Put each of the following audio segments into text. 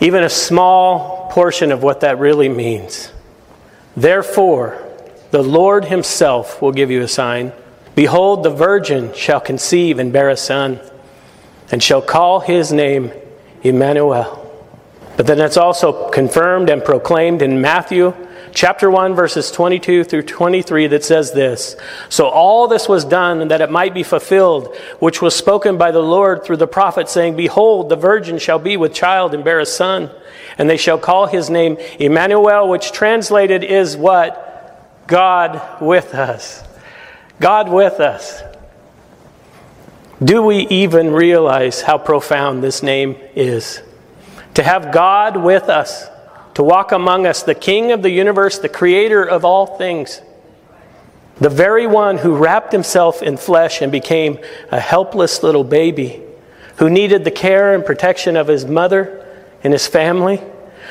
even a small portion of what that really means. Therefore, the Lord Himself will give you a sign. Behold, the virgin shall conceive and bear a son, and shall call his name Emmanuel. But then it's also confirmed and proclaimed in Matthew chapter 1, verses 22 through 23, that says this So all this was done that it might be fulfilled, which was spoken by the Lord through the prophet, saying, Behold, the virgin shall be with child and bear a son, and they shall call his name Emmanuel, which translated is what? God with us. God with us. Do we even realize how profound this name is? To have God with us to walk among us, the King of the universe, the Creator of all things, the very one who wrapped himself in flesh and became a helpless little baby, who needed the care and protection of his mother and his family,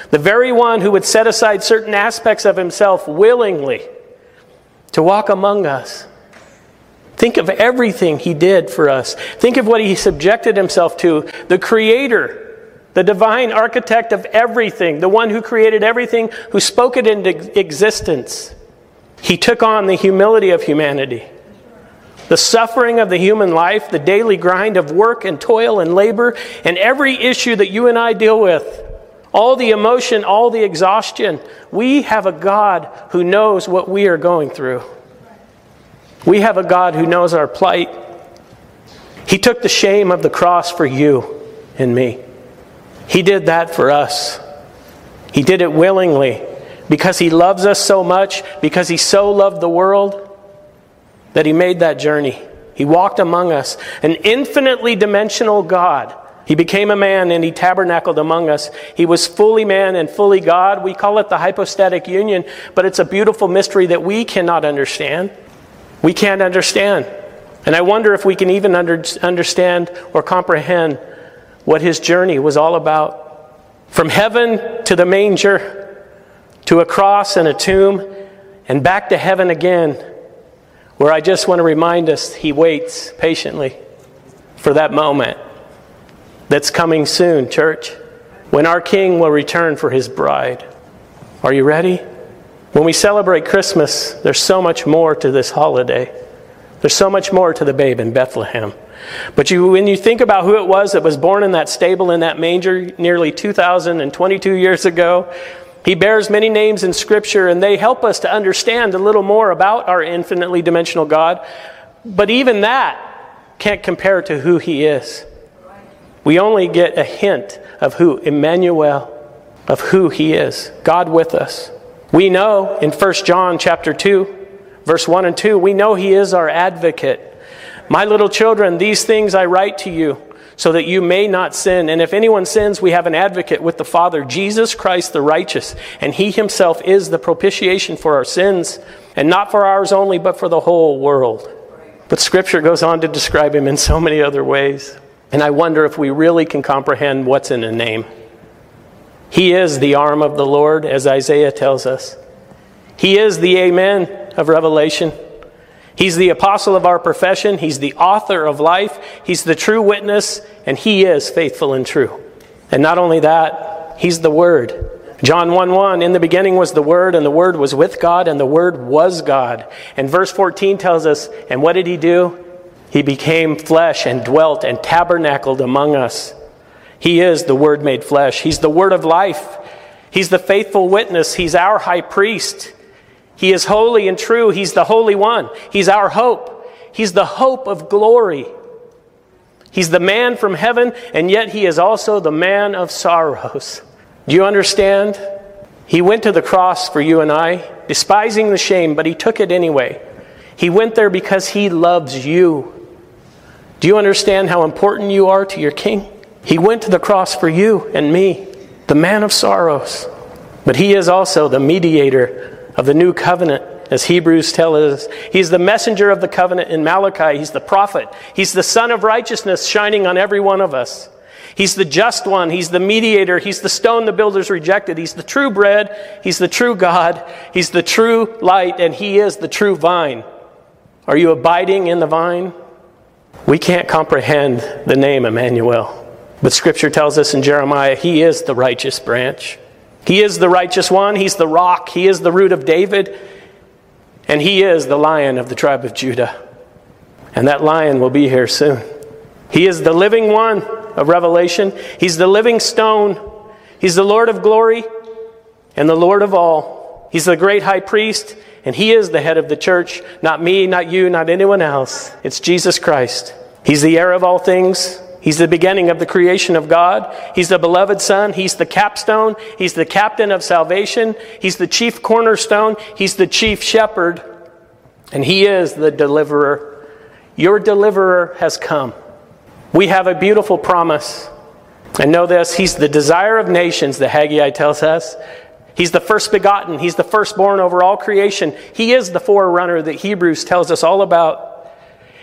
the very one who would set aside certain aspects of himself willingly to walk among us. Think of everything he did for us. Think of what he subjected himself to. The Creator the divine architect of everything, the one who created everything, who spoke it into existence. He took on the humility of humanity, the suffering of the human life, the daily grind of work and toil and labor, and every issue that you and I deal with. All the emotion, all the exhaustion. We have a God who knows what we are going through. We have a God who knows our plight. He took the shame of the cross for you and me. He did that for us. He did it willingly because He loves us so much, because He so loved the world that He made that journey. He walked among us, an infinitely dimensional God. He became a man and he tabernacled among us. He was fully man and fully God. We call it the hypostatic union, but it's a beautiful mystery that we cannot understand. We can't understand. And I wonder if we can even under, understand or comprehend what his journey was all about. From heaven to the manger, to a cross and a tomb, and back to heaven again, where I just want to remind us he waits patiently for that moment that's coming soon, church, when our King will return for his bride. Are you ready? When we celebrate Christmas, there's so much more to this holiday. There's so much more to the babe in Bethlehem. But you, when you think about who it was that was born in that stable in that manger nearly 2,022 years ago, he bears many names in Scripture, and they help us to understand a little more about our infinitely dimensional God. But even that can't compare to who he is. We only get a hint of who Emmanuel, of who he is, God with us. We know in 1 John chapter 2, verse 1 and 2, we know he is our advocate. My little children, these things I write to you so that you may not sin. And if anyone sins, we have an advocate with the Father, Jesus Christ the righteous. And he himself is the propitiation for our sins, and not for ours only, but for the whole world. But Scripture goes on to describe him in so many other ways. And I wonder if we really can comprehend what's in a name. He is the arm of the Lord, as Isaiah tells us. He is the Amen of Revelation. He's the apostle of our profession. He's the author of life. He's the true witness, and he is faithful and true. And not only that, he's the Word. John 1 1, in the beginning was the Word, and the Word was with God, and the Word was God. And verse 14 tells us, and what did he do? He became flesh and dwelt and tabernacled among us. He is the Word made flesh. He's the Word of life. He's the faithful witness. He's our high priest. He is holy and true. He's the Holy One. He's our hope. He's the hope of glory. He's the man from heaven, and yet he is also the man of sorrows. Do you understand? He went to the cross for you and I, despising the shame, but he took it anyway. He went there because he loves you. Do you understand how important you are to your king? He went to the cross for you and me. the man of sorrows. But he is also the mediator of the new covenant, as Hebrews tell us. He's the messenger of the covenant in Malachi. He's the prophet. He's the Sun of righteousness shining on every one of us. He's the just one. He's the mediator. He's the stone the builders rejected. He's the true bread. He's the true God. He's the true light, and He is the true vine. Are you abiding in the vine? We can't comprehend the name Emmanuel. But Scripture tells us in Jeremiah, He is the righteous branch. He is the righteous one. He's the rock. He is the root of David. And He is the lion of the tribe of Judah. And that lion will be here soon. He is the living one of Revelation. He's the living stone. He's the Lord of glory and the Lord of all. He's the great high priest, and He is the head of the church. Not me, not you, not anyone else. It's Jesus Christ. He's the heir of all things. He's the beginning of the creation of God. He's the beloved Son. He's the capstone. He's the captain of salvation. He's the chief cornerstone. He's the chief shepherd. And He is the deliverer. Your deliverer has come. We have a beautiful promise. And know this He's the desire of nations, the Haggai tells us. He's the first begotten. He's the firstborn over all creation. He is the forerunner that Hebrews tells us all about.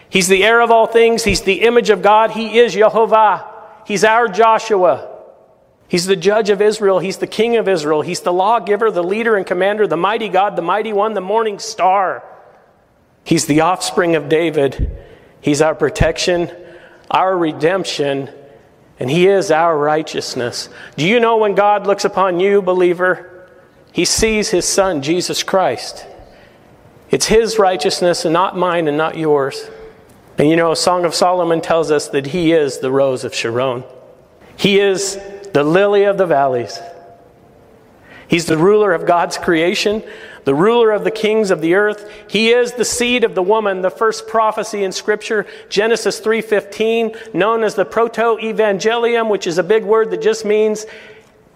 He's the heir of all things. He's the image of God. He is Jehovah. He's our Joshua. He's the judge of Israel. He's the king of Israel. He's the lawgiver, the leader and commander, the mighty God, the mighty one, the morning star. He's the offspring of David. He's our protection, our redemption, and He is our righteousness. Do you know when God looks upon you, believer? He sees his son, Jesus Christ. It's his righteousness and not mine and not yours. And you know, Song of Solomon tells us that he is the rose of Sharon. He is the lily of the valleys. He's the ruler of God's creation, the ruler of the kings of the earth. He is the seed of the woman, the first prophecy in scripture, Genesis 3:15, known as the proto-evangelium, which is a big word that just means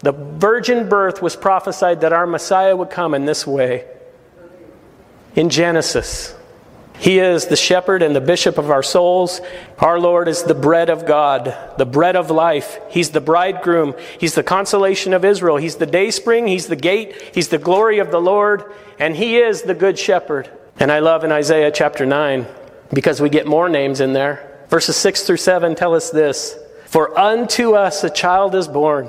the virgin birth was prophesied that our Messiah would come in this way. In Genesis, He is the shepherd and the bishop of our souls. Our Lord is the bread of God, the bread of life. He's the bridegroom. He's the consolation of Israel. He's the dayspring. He's the gate. He's the glory of the Lord. And He is the good shepherd. And I love in Isaiah chapter 9 because we get more names in there. Verses 6 through 7 tell us this For unto us a child is born.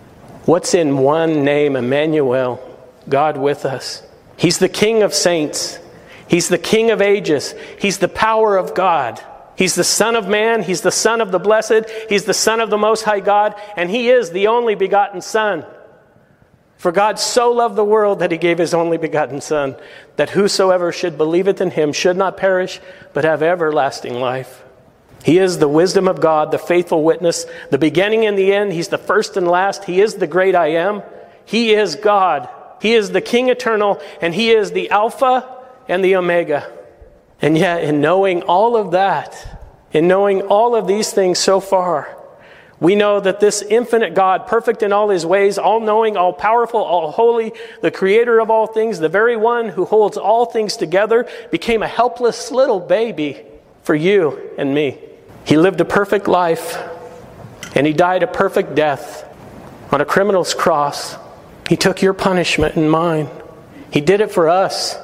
What's in one name, Emmanuel, God with us? He's the King of saints. He's the King of ages. He's the power of God. He's the Son of Man. He's the Son of the Blessed. He's the Son of the Most High God. And He is the only begotten Son. For God so loved the world that He gave His only begotten Son, that whosoever should believeth in Him should not perish, but have everlasting life. He is the wisdom of God, the faithful witness, the beginning and the end. He's the first and last. He is the great I am. He is God. He is the King eternal, and He is the Alpha and the Omega. And yet, in knowing all of that, in knowing all of these things so far, we know that this infinite God, perfect in all his ways, all knowing, all powerful, all holy, the creator of all things, the very one who holds all things together, became a helpless little baby for you and me. He lived a perfect life and he died a perfect death on a criminal's cross. He took your punishment and mine. He did it for us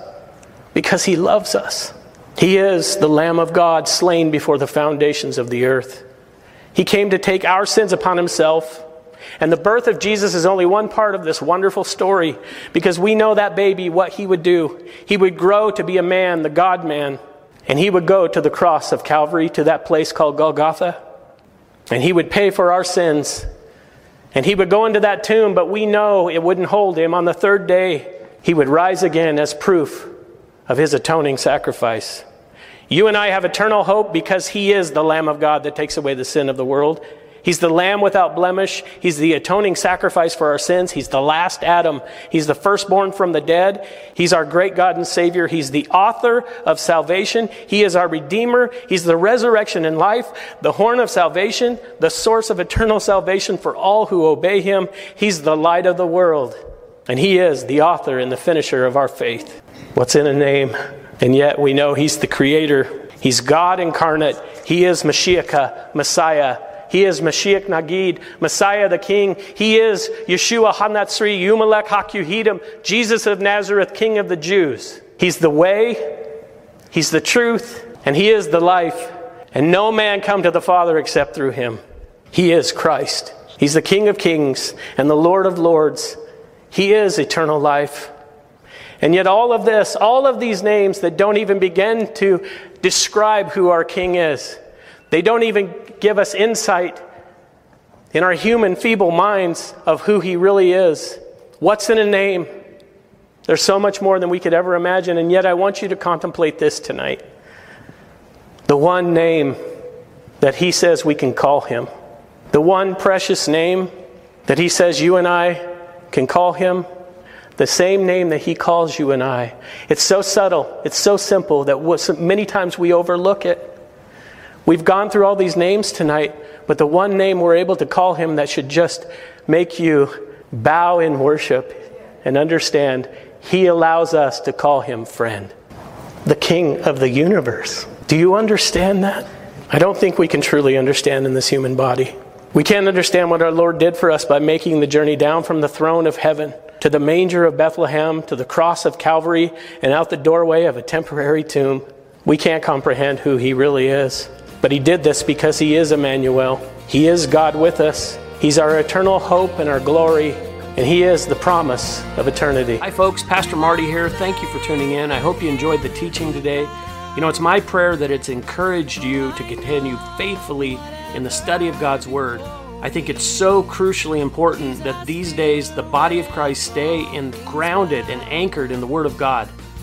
because he loves us. He is the Lamb of God slain before the foundations of the earth. He came to take our sins upon himself. And the birth of Jesus is only one part of this wonderful story because we know that baby, what he would do. He would grow to be a man, the God man. And he would go to the cross of Calvary, to that place called Golgotha, and he would pay for our sins. And he would go into that tomb, but we know it wouldn't hold him. On the third day, he would rise again as proof of his atoning sacrifice. You and I have eternal hope because he is the Lamb of God that takes away the sin of the world. He's the lamb without blemish. He's the atoning sacrifice for our sins. He's the last Adam. He's the firstborn from the dead. He's our great God and Savior. He's the author of salvation. He is our Redeemer. He's the resurrection and life, the horn of salvation, the source of eternal salvation for all who obey Him. He's the light of the world. And He is the author and the finisher of our faith. What's in a name? And yet we know He's the Creator. He's God incarnate. He is Mashiach, Messiah. He is Mashiach Nagid, Messiah the King. He is Yeshua Hanatzri, Yumelech Hakyuhidim, Jesus of Nazareth, King of the Jews. He's the way, He's the truth, and He is the life. And no man come to the Father except through Him. He is Christ. He's the King of kings and the Lord of lords. He is eternal life. And yet, all of this, all of these names that don't even begin to describe who our King is, they don't even give us insight in our human, feeble minds of who He really is. What's in a name? There's so much more than we could ever imagine, and yet I want you to contemplate this tonight. The one name that He says we can call Him, the one precious name that He says you and I can call Him, the same name that He calls you and I. It's so subtle, it's so simple that many times we overlook it. We've gone through all these names tonight, but the one name we're able to call him that should just make you bow in worship and understand he allows us to call him friend, the king of the universe. Do you understand that? I don't think we can truly understand in this human body. We can't understand what our Lord did for us by making the journey down from the throne of heaven to the manger of Bethlehem, to the cross of Calvary, and out the doorway of a temporary tomb. We can't comprehend who he really is. But he did this because he is Emmanuel. He is God with us. He's our eternal hope and our glory, and he is the promise of eternity. Hi, folks. Pastor Marty here. Thank you for tuning in. I hope you enjoyed the teaching today. You know, it's my prayer that it's encouraged you to continue faithfully in the study of God's Word. I think it's so crucially important that these days the body of Christ stay in, grounded and anchored in the Word of God